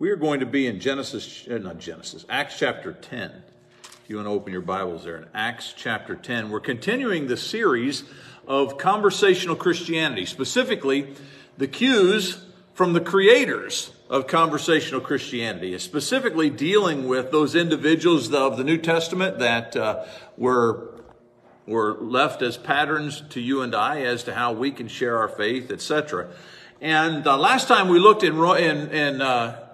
We are going to be in Genesis, uh, not Genesis, Acts chapter 10. If you want to open your Bibles there in Acts chapter 10, we're continuing the series of conversational Christianity, specifically the cues from the creators of conversational Christianity, specifically dealing with those individuals of the New Testament that uh, were were left as patterns to you and I as to how we can share our faith, etc. And uh, last time we looked in in, in uh,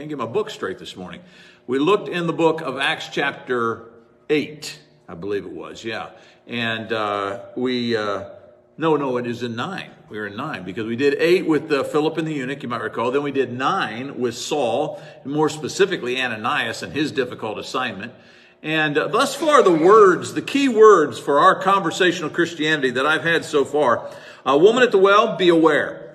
can't get my book straight this morning. We looked in the book of Acts chapter 8, I believe it was, yeah. And uh, we, uh, no, no, it is in 9. We were in 9 because we did 8 with uh, Philip and the eunuch, you might recall. Then we did 9 with Saul, more specifically Ananias and his difficult assignment. And uh, thus far, the words, the key words for our conversational Christianity that I've had so far, a woman at the well, be aware.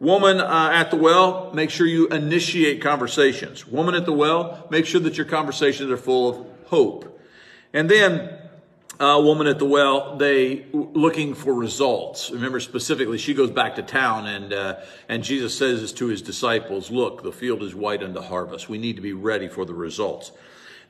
Woman uh, at the well, make sure you initiate conversations. Woman at the well, make sure that your conversations are full of hope. And then, uh, woman at the well, they looking for results. Remember specifically, she goes back to town, and uh, and Jesus says this to his disciples, "Look, the field is white unto harvest. We need to be ready for the results."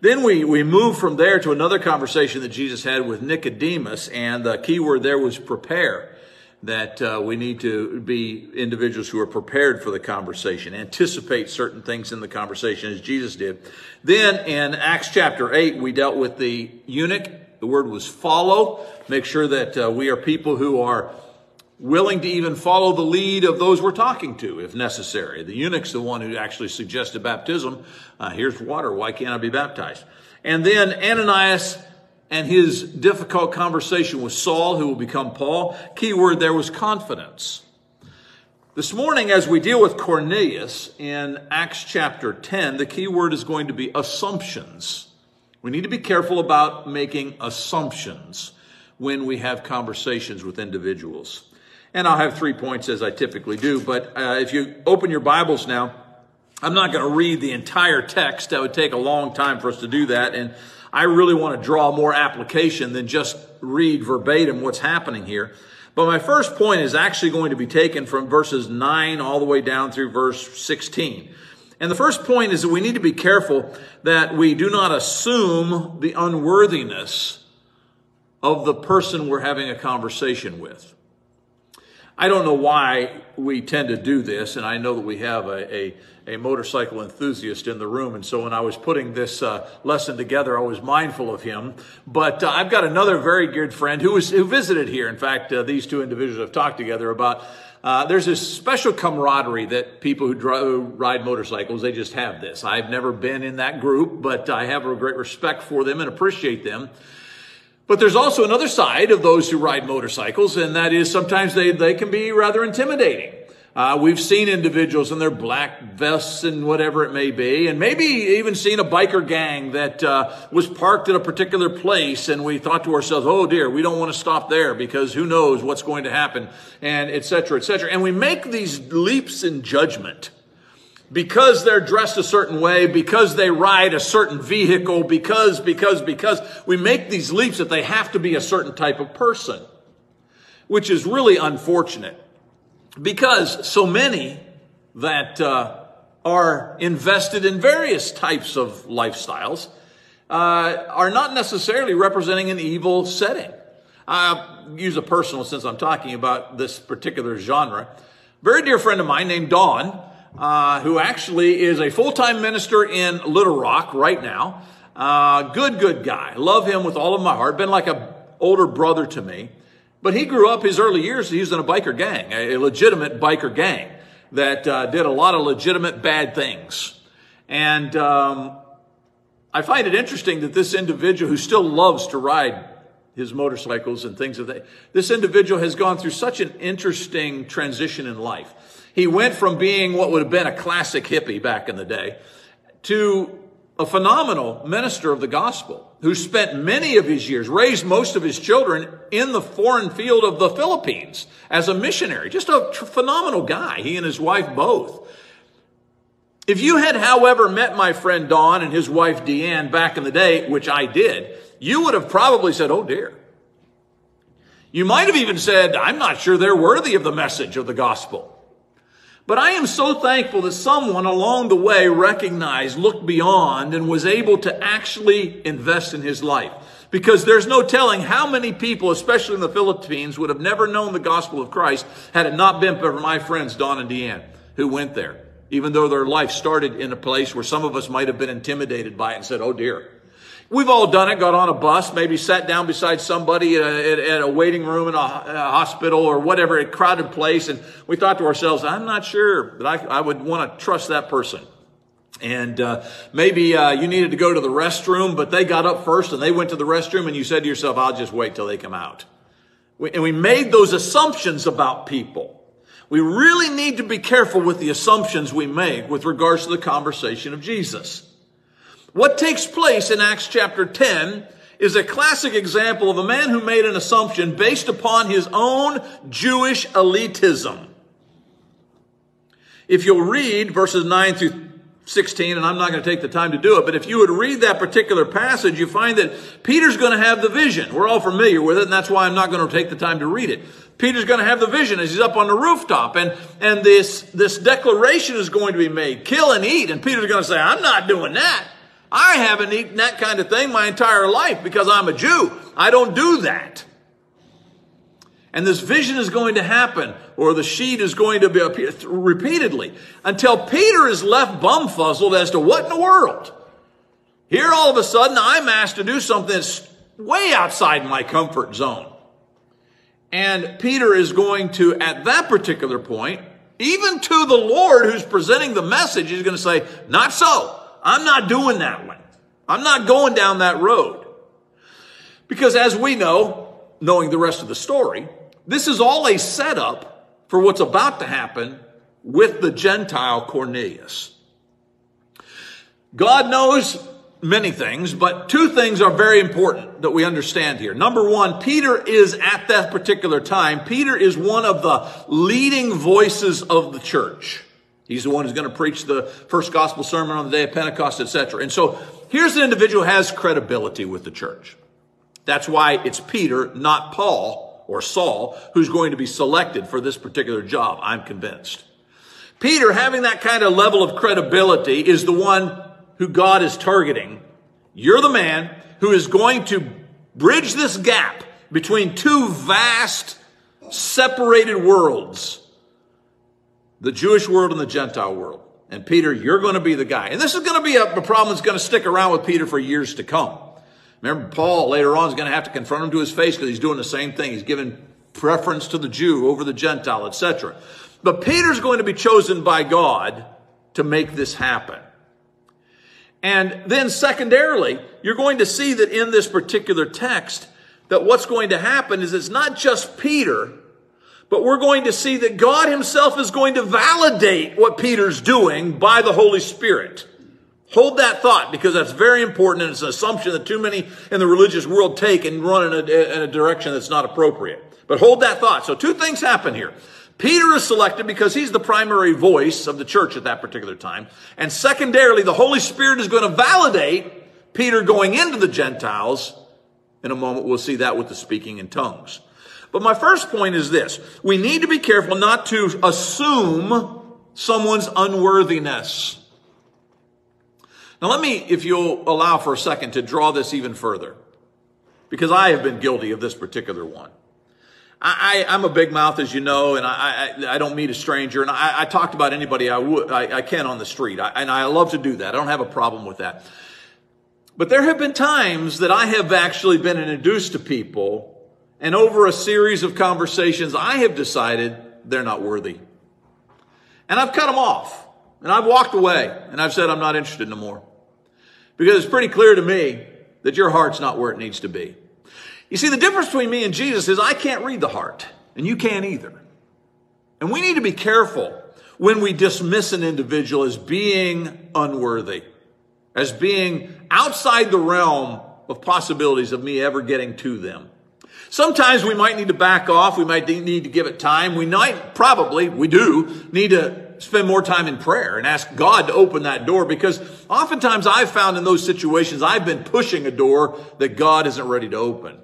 Then we, we move from there to another conversation that Jesus had with Nicodemus, and the key word there was prepare that uh, we need to be individuals who are prepared for the conversation, anticipate certain things in the conversation as Jesus did. Then in Acts chapter 8, we dealt with the eunuch. The word was follow. Make sure that uh, we are people who are willing to even follow the lead of those we're talking to if necessary. The eunuch's the one who actually suggested baptism. Uh, here's water. Why can't I be baptized? And then Ananias and his difficult conversation with Saul, who will become Paul. Key word there was confidence. This morning, as we deal with Cornelius in Acts chapter 10, the key word is going to be assumptions. We need to be careful about making assumptions when we have conversations with individuals. And I'll have three points as I typically do, but uh, if you open your Bibles now, I'm not going to read the entire text. That would take a long time for us to do that. And I really want to draw more application than just read verbatim what's happening here. But my first point is actually going to be taken from verses 9 all the way down through verse 16. And the first point is that we need to be careful that we do not assume the unworthiness of the person we're having a conversation with. I don't know why we tend to do this, and I know that we have a, a, a motorcycle enthusiast in the room, and so when I was putting this uh, lesson together, I was mindful of him. But uh, I've got another very good friend who was who visited here. In fact, uh, these two individuals have talked together about. Uh, there's this special camaraderie that people who, drive, who ride motorcycles they just have this. I've never been in that group, but I have a great respect for them and appreciate them. But there's also another side of those who ride motorcycles, and that is sometimes they, they can be rather intimidating. Uh, we've seen individuals in their black vests and whatever it may be, and maybe even seen a biker gang that uh, was parked at a particular place, and we thought to ourselves, "Oh dear, we don't want to stop there because who knows what's going to happen," and etc. cetera, et cetera. And we make these leaps in judgment because they're dressed a certain way, because they ride a certain vehicle, because, because, because we make these leaps that they have to be a certain type of person, which is really unfortunate because so many that uh, are invested in various types of lifestyles uh, are not necessarily representing an evil setting. I'll use a personal since I'm talking about this particular genre. Very dear friend of mine named Don uh, who actually is a full time minister in Little Rock right now. Uh, good, good guy. Love him with all of my heart. Been like a older brother to me. But he grew up his early years, he was in a biker gang, a legitimate biker gang that uh, did a lot of legitimate bad things. And um, I find it interesting that this individual who still loves to ride his motorcycles and things of that, this individual has gone through such an interesting transition in life. He went from being what would have been a classic hippie back in the day to a phenomenal minister of the gospel who spent many of his years, raised most of his children in the foreign field of the Philippines as a missionary. Just a phenomenal guy, he and his wife both. If you had, however, met my friend Don and his wife Deanne back in the day, which I did, you would have probably said, oh dear. You might have even said, I'm not sure they're worthy of the message of the gospel. But I am so thankful that someone along the way recognized, looked beyond, and was able to actually invest in his life. Because there's no telling how many people, especially in the Philippines, would have never known the gospel of Christ had it not been for my friends, Don and Deanne, who went there. Even though their life started in a place where some of us might have been intimidated by it and said, oh dear, We've all done it, got on a bus, maybe sat down beside somebody at a, at a waiting room in a, a, hospital or whatever, a crowded place, and we thought to ourselves, I'm not sure that I, I would want to trust that person. And uh, maybe uh, you needed to go to the restroom, but they got up first and they went to the restroom, and you said to yourself, I'll just wait till they come out. We, and we made those assumptions about people. We really need to be careful with the assumptions we make with regards to the conversation of Jesus. What takes place in Acts chapter 10 is a classic example of a man who made an assumption based upon his own Jewish elitism. If you'll read verses 9 through 16, and I'm not going to take the time to do it, but if you would read that particular passage, you find that Peter's going to have the vision. We're all familiar with it, and that's why I'm not going to take the time to read it. Peter's going to have the vision as he's up on the rooftop, and, and this, this declaration is going to be made kill and eat, and Peter's going to say, I'm not doing that. I haven't eaten that kind of thing my entire life because I'm a Jew. I don't do that. And this vision is going to happen, or the sheet is going to be appear repeatedly until Peter is left bumfuzzled as to what in the world. Here, all of a sudden, I'm asked to do something that's way outside my comfort zone. And Peter is going to, at that particular point, even to the Lord who's presenting the message, he's going to say, Not so. I'm not doing that one. I'm not going down that road. Because as we know, knowing the rest of the story, this is all a setup for what's about to happen with the Gentile Cornelius. God knows many things, but two things are very important that we understand here. Number one, Peter is at that particular time, Peter is one of the leading voices of the church. He's the one who's going to preach the first gospel sermon on the day of Pentecost, etc. And so here's an individual who has credibility with the church. That's why it's Peter, not Paul or Saul, who's going to be selected for this particular job. I'm convinced. Peter, having that kind of level of credibility, is the one who God is targeting. You're the man who is going to bridge this gap between two vast, separated worlds the Jewish world and the Gentile world. And Peter, you're going to be the guy. And this is going to be a, a problem that's going to stick around with Peter for years to come. Remember, Paul later on is going to have to confront him to his face because he's doing the same thing. He's giving preference to the Jew over the Gentile, etc. But Peter's going to be chosen by God to make this happen. And then secondarily, you're going to see that in this particular text, that what's going to happen is it's not just Peter but we're going to see that God himself is going to validate what Peter's doing by the Holy Spirit. Hold that thought because that's very important and it's an assumption that too many in the religious world take and run in a, in a direction that's not appropriate. But hold that thought. So two things happen here. Peter is selected because he's the primary voice of the church at that particular time. And secondarily, the Holy Spirit is going to validate Peter going into the Gentiles. In a moment, we'll see that with the speaking in tongues. But my first point is this. We need to be careful not to assume someone's unworthiness. Now let me, if you'll allow for a second, to draw this even further. Because I have been guilty of this particular one. I, am a big mouth, as you know, and I, I, I don't meet a stranger, and I, I talked about anybody I, would, I, I can on the street, I, and I love to do that. I don't have a problem with that. But there have been times that I have actually been introduced to people and over a series of conversations, I have decided they're not worthy. And I've cut them off. And I've walked away. And I've said I'm not interested no more. Because it's pretty clear to me that your heart's not where it needs to be. You see, the difference between me and Jesus is I can't read the heart. And you can't either. And we need to be careful when we dismiss an individual as being unworthy, as being outside the realm of possibilities of me ever getting to them. Sometimes we might need to back off. We might need to give it time. We might, probably, we do, need to spend more time in prayer and ask God to open that door because oftentimes I've found in those situations I've been pushing a door that God isn't ready to open.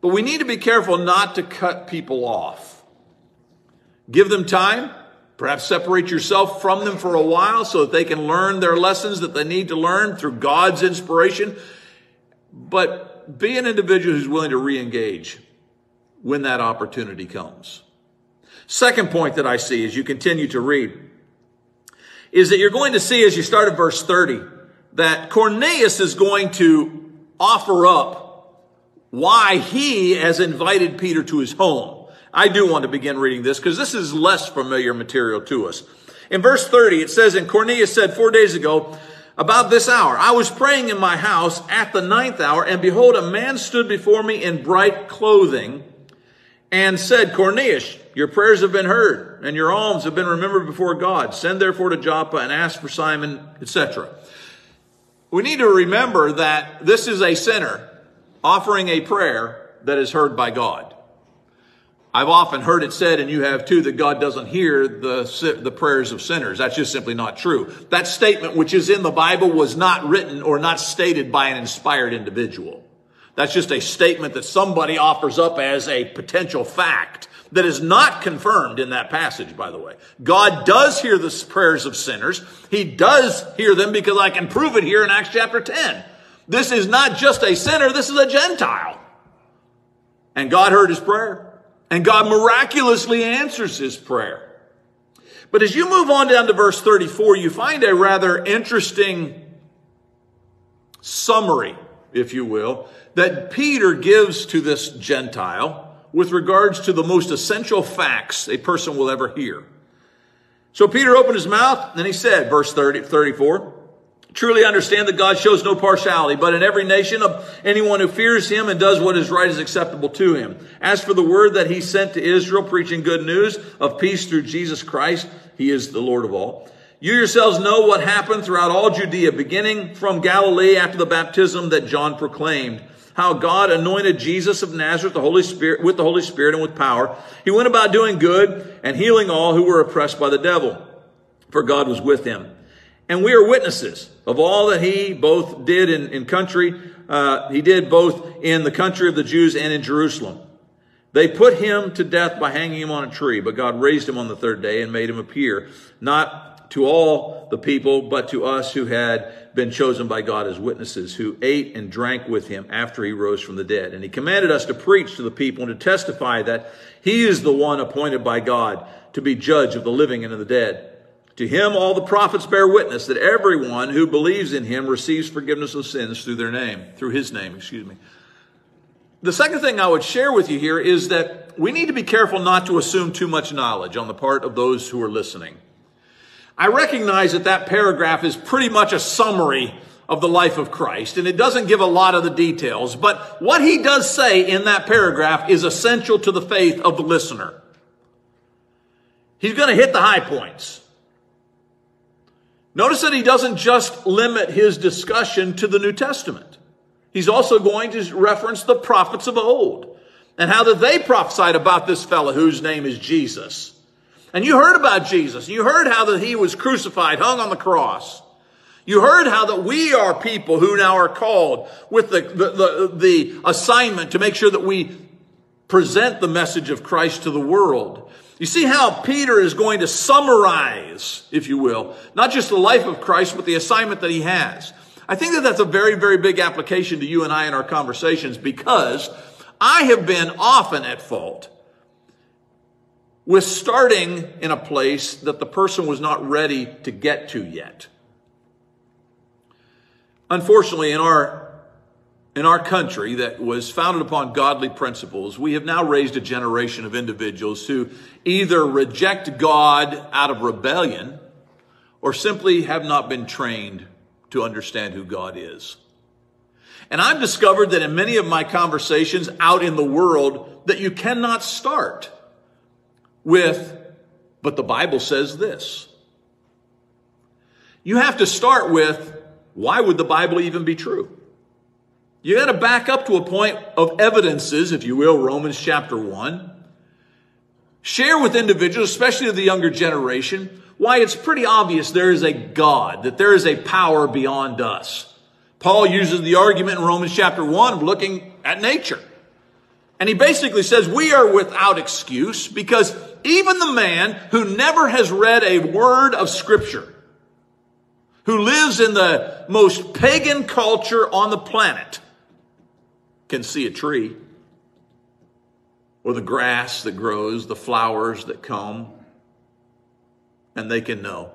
But we need to be careful not to cut people off. Give them time, Perhaps separate yourself from them for a while so that they can learn their lessons that they need to learn through God's inspiration. But be an individual who's willing to re-engage when that opportunity comes. Second point that I see as you continue to read is that you're going to see as you start at verse 30 that Cornelius is going to offer up why he has invited Peter to his home. I do want to begin reading this because this is less familiar material to us. In verse 30, it says, And Cornelius said four days ago, about this hour, I was praying in my house at the ninth hour, and behold, a man stood before me in bright clothing and said, Cornelius, your prayers have been heard, and your alms have been remembered before God. Send therefore to Joppa and ask for Simon, etc. We need to remember that this is a sinner offering a prayer that is heard by God. I've often heard it said, and you have too, that God doesn't hear the, the prayers of sinners. That's just simply not true. That statement, which is in the Bible, was not written or not stated by an inspired individual. That's just a statement that somebody offers up as a potential fact that is not confirmed in that passage, by the way. God does hear the prayers of sinners. He does hear them because I can prove it here in Acts chapter 10. This is not just a sinner, this is a Gentile. And God heard his prayer. And God miraculously answers his prayer. But as you move on down to verse 34, you find a rather interesting summary, if you will, that Peter gives to this Gentile with regards to the most essential facts a person will ever hear. So Peter opened his mouth and he said, verse 30, 34, Truly understand that God shows no partiality, but in every nation of anyone who fears him and does what is right is acceptable to him. As for the word that he sent to Israel, preaching good news of peace through Jesus Christ, he is the Lord of all. You yourselves know what happened throughout all Judea, beginning from Galilee after the baptism that John proclaimed. How God anointed Jesus of Nazareth, the Holy Spirit, with the Holy Spirit and with power. He went about doing good and healing all who were oppressed by the devil, for God was with him. And we are witnesses of all that he both did in, in country, uh, he did both in the country of the Jews and in Jerusalem. They put him to death by hanging him on a tree, but God raised him on the third day and made him appear, not to all the people, but to us who had been chosen by God as witnesses, who ate and drank with him after he rose from the dead. And he commanded us to preach to the people and to testify that he is the one appointed by God to be judge of the living and of the dead. To him, all the prophets bear witness that everyone who believes in him receives forgiveness of sins through their name, through his name, excuse me. The second thing I would share with you here is that we need to be careful not to assume too much knowledge on the part of those who are listening. I recognize that that paragraph is pretty much a summary of the life of Christ, and it doesn't give a lot of the details, but what he does say in that paragraph is essential to the faith of the listener. He's going to hit the high points. Notice that he doesn't just limit his discussion to the New Testament. He's also going to reference the prophets of old and how that they prophesied about this fellow whose name is Jesus. And you heard about Jesus. You heard how that he was crucified, hung on the cross. You heard how that we are people who now are called with the, the, the, the assignment to make sure that we present the message of Christ to the world. You see how Peter is going to summarize, if you will, not just the life of Christ, but the assignment that he has. I think that that's a very, very big application to you and I in our conversations because I have been often at fault with starting in a place that the person was not ready to get to yet. Unfortunately, in our in our country that was founded upon godly principles, we have now raised a generation of individuals who either reject God out of rebellion or simply have not been trained to understand who God is. And I've discovered that in many of my conversations out in the world that you cannot start with, but the Bible says this. You have to start with, why would the Bible even be true? You got to back up to a point of evidences, if you will, Romans chapter 1. Share with individuals, especially the younger generation, why it's pretty obvious there is a God, that there is a power beyond us. Paul uses the argument in Romans chapter 1 of looking at nature. And he basically says we are without excuse because even the man who never has read a word of scripture, who lives in the most pagan culture on the planet, can see a tree or the grass that grows, the flowers that come, and they can know.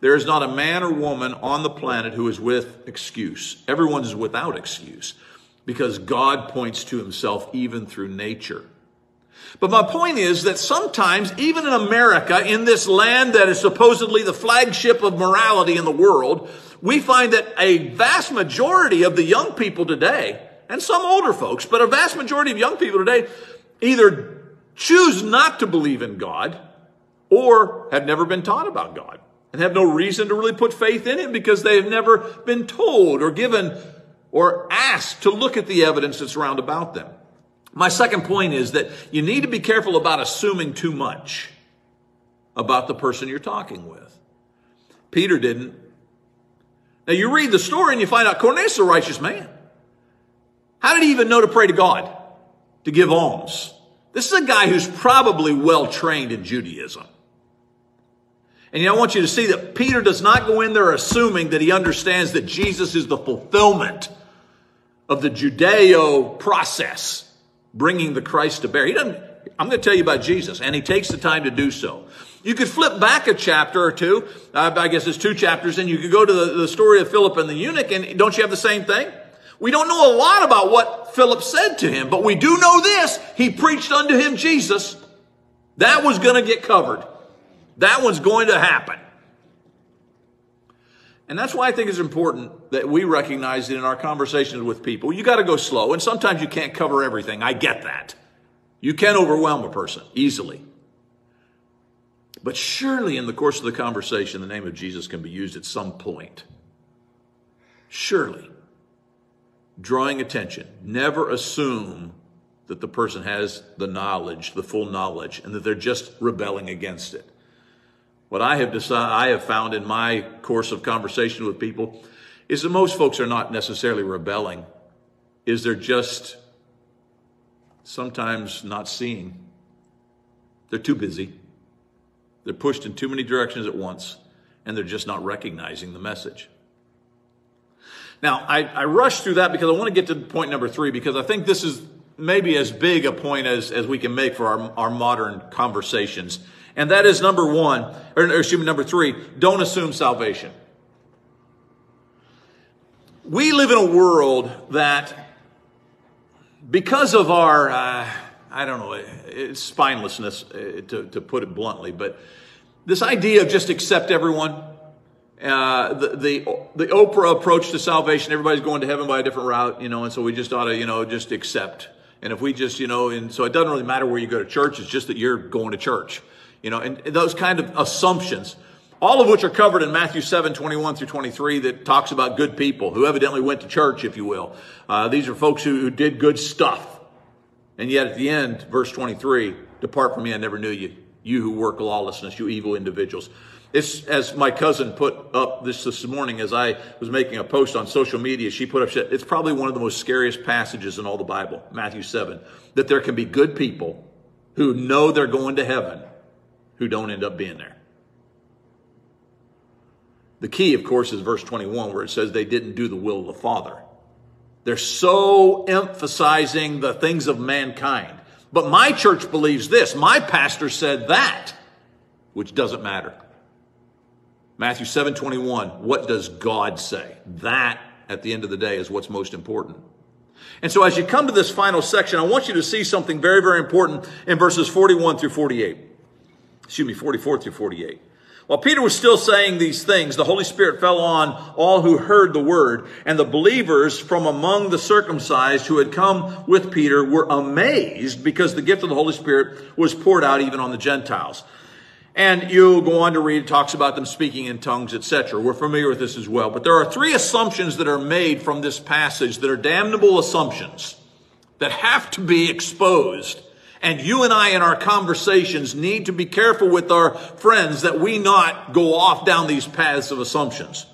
There is not a man or woman on the planet who is with excuse. Everyone is without excuse because God points to himself even through nature. But my point is that sometimes, even in America, in this land that is supposedly the flagship of morality in the world, we find that a vast majority of the young people today, and some older folks, but a vast majority of young people today either choose not to believe in God or have never been taught about God and have no reason to really put faith in Him because they have never been told or given or asked to look at the evidence that's round about them. My second point is that you need to be careful about assuming too much about the person you're talking with. Peter didn't. Now you read the story and you find out Cornelius is a righteous man. How did he even know to pray to God? To give alms. This is a guy who's probably well trained in Judaism. And I want you to see that Peter does not go in there assuming that he understands that Jesus is the fulfillment of the Judeo process, bringing the Christ to bear. He doesn't, I'm going to tell you about Jesus, and he takes the time to do so. You could flip back a chapter or two. I guess it's two chapters, and you could go to the, the story of Philip and the eunuch, and don't you have the same thing? We don't know a lot about what Philip said to him, but we do know this. He preached unto him Jesus. That was going to get covered. That one's going to happen. And that's why I think it's important that we recognize it in our conversations with people. You got to go slow, and sometimes you can't cover everything. I get that. You can overwhelm a person easily. But surely in the course of the conversation, the name of Jesus can be used at some point. Surely. Drawing attention. Never assume that the person has the knowledge, the full knowledge, and that they're just rebelling against it. What I have decided, I have found in my course of conversation with people is that most folks are not necessarily rebelling, is they're just sometimes not seeing. They're too busy. They're pushed in too many directions at once, and they're just not recognizing the message. Now, I, I rushed through that because I want to get to point number three, because I think this is maybe as big a point as, as we can make for our, our modern conversations. And that is number one, or, or excuse me, number three, don't assume salvation. We live in a world that, because of our, uh, I don't know, it's spinelessness, uh, to, to put it bluntly, but this idea of just accept everyone, uh, the, the, the Oprah approach to salvation, everybody's going to heaven by a different route, you know, and so we just ought to, you know, just accept. And if we just, you know, and so it doesn't really matter where you go to church, it's just that you're going to church. You know, and those kind of assumptions, all of which are covered in Matthew 7, 21 through 23, that talks about good people who evidently went to church, if you will. Uh, these are folks who, who did good stuff. And yet at the end, verse 23, depart from me, I never knew you. You who work lawlessness, you evil individuals. It's as my cousin put up this this morning as I was making a post on social media. She put up, it's probably one of the most scariest passages in all the Bible, Matthew 7, that there can be good people who know they're going to heaven who don't end up being there. The key, of course, is verse 21, where it says they didn't do the will of the Father. They're so emphasizing the things of mankind. But my church believes this. My pastor said that, which doesn't matter. Matthew 7 21, what does God say? That, at the end of the day, is what's most important. And so as you come to this final section, I want you to see something very, very important in verses 41 through 48 excuse me, 44 through 48. While Peter was still saying these things, the Holy Spirit fell on all who heard the word, and the believers from among the circumcised who had come with Peter were amazed because the gift of the Holy Spirit was poured out even on the Gentiles. And you go on to read, it talks about them speaking in tongues, etc. We're familiar with this as well. But there are three assumptions that are made from this passage that are damnable assumptions that have to be exposed and you and I in our conversations need to be careful with our friends that we not go off down these paths of assumptions.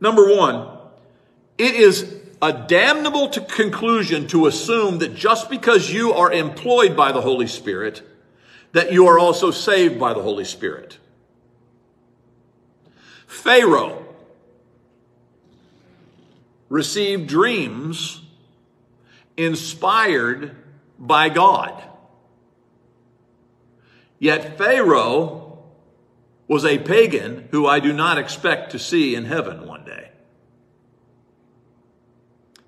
Number one, it is a damnable to conclusion to assume that just because you are employed by the Holy Spirit, that you are also saved by the Holy Spirit. Pharaoh received dreams inspired by God. Yet Pharaoh was a pagan who I do not expect to see in heaven one day.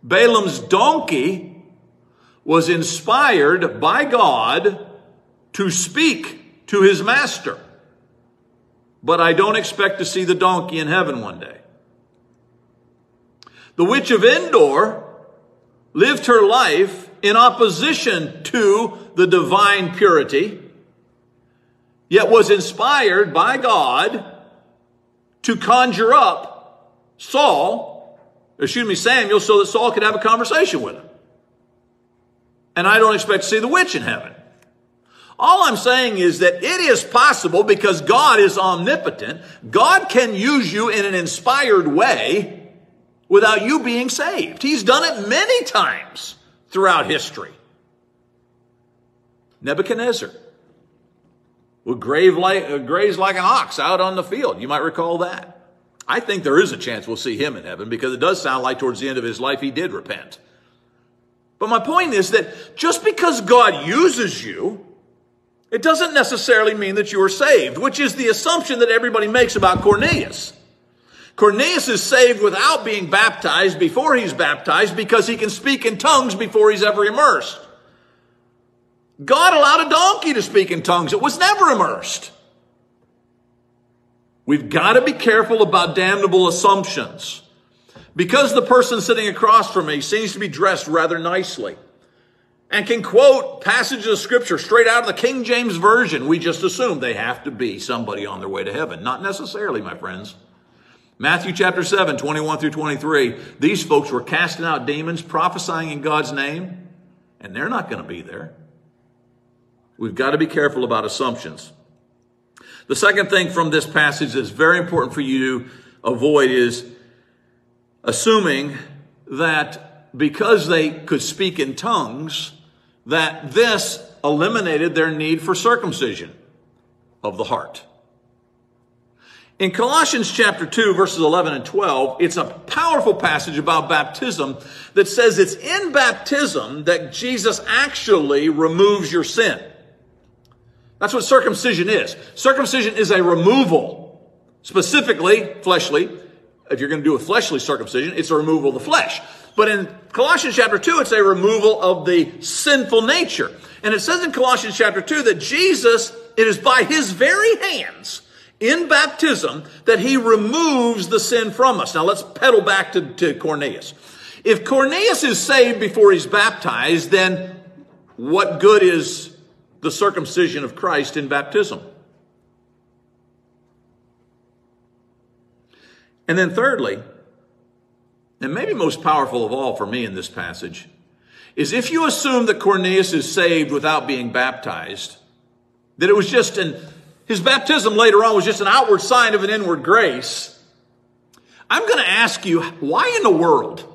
Balaam's donkey was inspired by God to speak to his master. But I don't expect to see the donkey in heaven one day. The witch of Endor lived her life in opposition to the divine purity, yet was inspired by God to conjure up Saul, excuse me, Samuel, so that Saul could have a conversation with him. And I don't expect to see the witch in heaven. All I'm saying is that it is possible because God is omnipotent. God can use you in an inspired way without you being saved. He's done it many times throughout history. Nebuchadnezzar would grave like, uh, graze like an ox out on the field. You might recall that. I think there is a chance we'll see him in heaven because it does sound like towards the end of his life he did repent. But my point is that just because God uses you, it doesn't necessarily mean that you are saved, which is the assumption that everybody makes about Cornelius. Cornelius is saved without being baptized before he's baptized because he can speak in tongues before he's ever immersed. God allowed a donkey to speak in tongues. It was never immersed. We've got to be careful about damnable assumptions. Because the person sitting across from me seems to be dressed rather nicely and can quote passages of scripture straight out of the King James Version, we just assume they have to be somebody on their way to heaven. Not necessarily, my friends. Matthew chapter 7, 21 through 23. These folks were casting out demons, prophesying in God's name, and they're not going to be there. We've got to be careful about assumptions. The second thing from this passage that's very important for you to avoid is assuming that because they could speak in tongues, that this eliminated their need for circumcision of the heart. In Colossians chapter 2, verses 11 and 12, it's a powerful passage about baptism that says it's in baptism that Jesus actually removes your sin. That's what circumcision is. Circumcision is a removal, specifically fleshly. If you're going to do a fleshly circumcision, it's a removal of the flesh. But in Colossians chapter 2, it's a removal of the sinful nature. And it says in Colossians chapter 2 that Jesus, it is by his very hands in baptism that he removes the sin from us. Now let's pedal back to, to Cornelius. If Cornelius is saved before he's baptized, then what good is the circumcision of Christ in baptism? And then thirdly, and maybe most powerful of all for me in this passage, is if you assume that Cornelius is saved without being baptized, that it was just an his baptism later on was just an outward sign of an inward grace. I'm going to ask you, why in the world?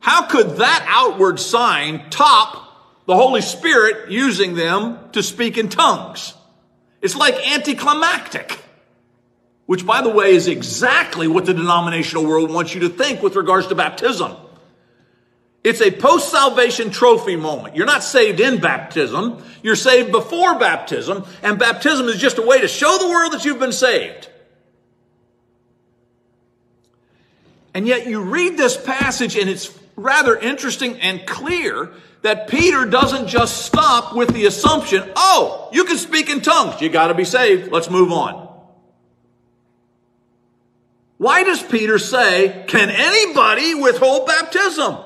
How could that outward sign top the Holy Spirit using them to speak in tongues? It's like anticlimactic, which by the way is exactly what the denominational world wants you to think with regards to baptism. It's a post salvation trophy moment. You're not saved in baptism. You're saved before baptism. And baptism is just a way to show the world that you've been saved. And yet you read this passage and it's rather interesting and clear that Peter doesn't just stop with the assumption, oh, you can speak in tongues. You got to be saved. Let's move on. Why does Peter say, can anybody withhold baptism?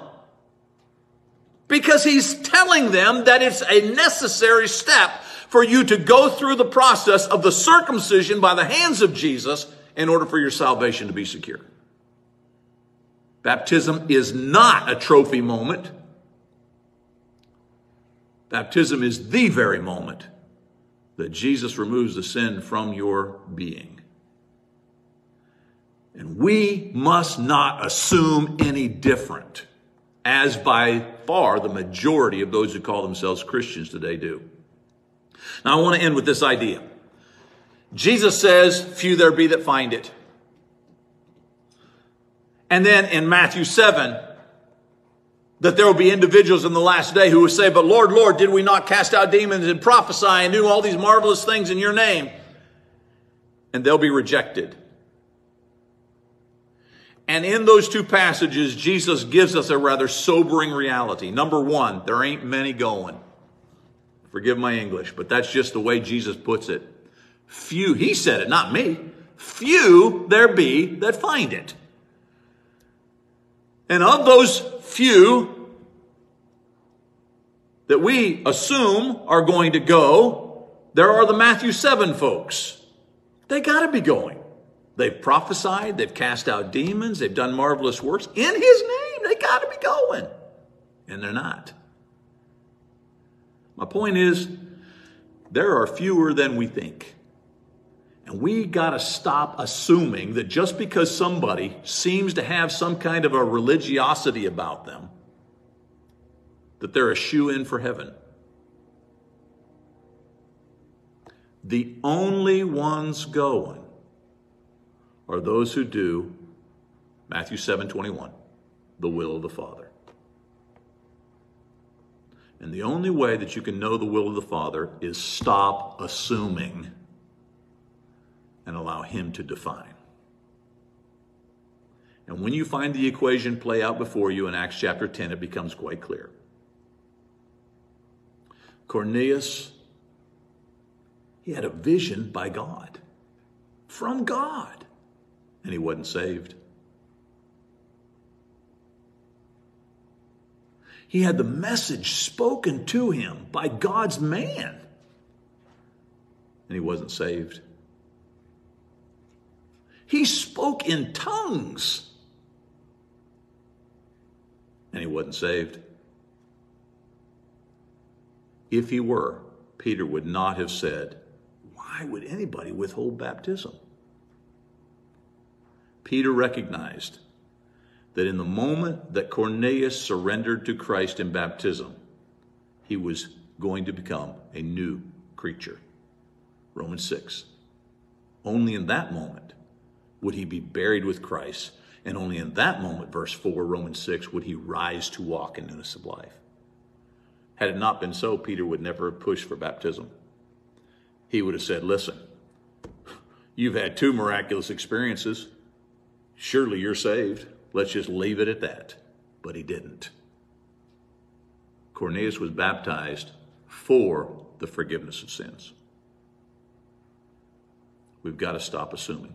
Because he's telling them that it's a necessary step for you to go through the process of the circumcision by the hands of Jesus in order for your salvation to be secure. Baptism is not a trophy moment. Baptism is the very moment that Jesus removes the sin from your being. And we must not assume any different, as by far the majority of those who call themselves Christians today do. Now, I want to end with this idea. Jesus says, Few there be that find it. And then in Matthew 7, that there will be individuals in the last day who will say, But Lord, Lord, did we not cast out demons and prophesy and do all these marvelous things in your name? And they'll be rejected. And in those two passages, Jesus gives us a rather sobering reality. Number one, there ain't many going. Forgive my English, but that's just the way Jesus puts it. Few, he said it, not me. Few there be that find it. And of those few that we assume are going to go, there are the Matthew 7 folks. They got to be going. They've prophesied, they've cast out demons, they've done marvelous works in his name. They got to be going. And they're not. My point is, there are fewer than we think. And we got to stop assuming that just because somebody seems to have some kind of a religiosity about them, that they're a shoe in for heaven. The only ones going are those who do Matthew 7 21, the will of the Father. And the only way that you can know the will of the Father is stop assuming and allow Him to define. And when you find the equation play out before you in Acts chapter 10, it becomes quite clear. Cornelius, he had a vision by God, from God, and he wasn't saved. He had the message spoken to him by God's man, and he wasn't saved. He spoke in tongues. And he wasn't saved. If he were, Peter would not have said, Why would anybody withhold baptism? Peter recognized that in the moment that Cornelius surrendered to Christ in baptism, he was going to become a new creature. Romans 6. Only in that moment would he be buried with Christ. And only in that moment, verse 4, Romans 6, would he rise to walk in newness of life. Had it not been so, Peter would never have pushed for baptism. He would have said, Listen, you've had two miraculous experiences. Surely you're saved. Let's just leave it at that. But he didn't. Cornelius was baptized for the forgiveness of sins. We've got to stop assuming.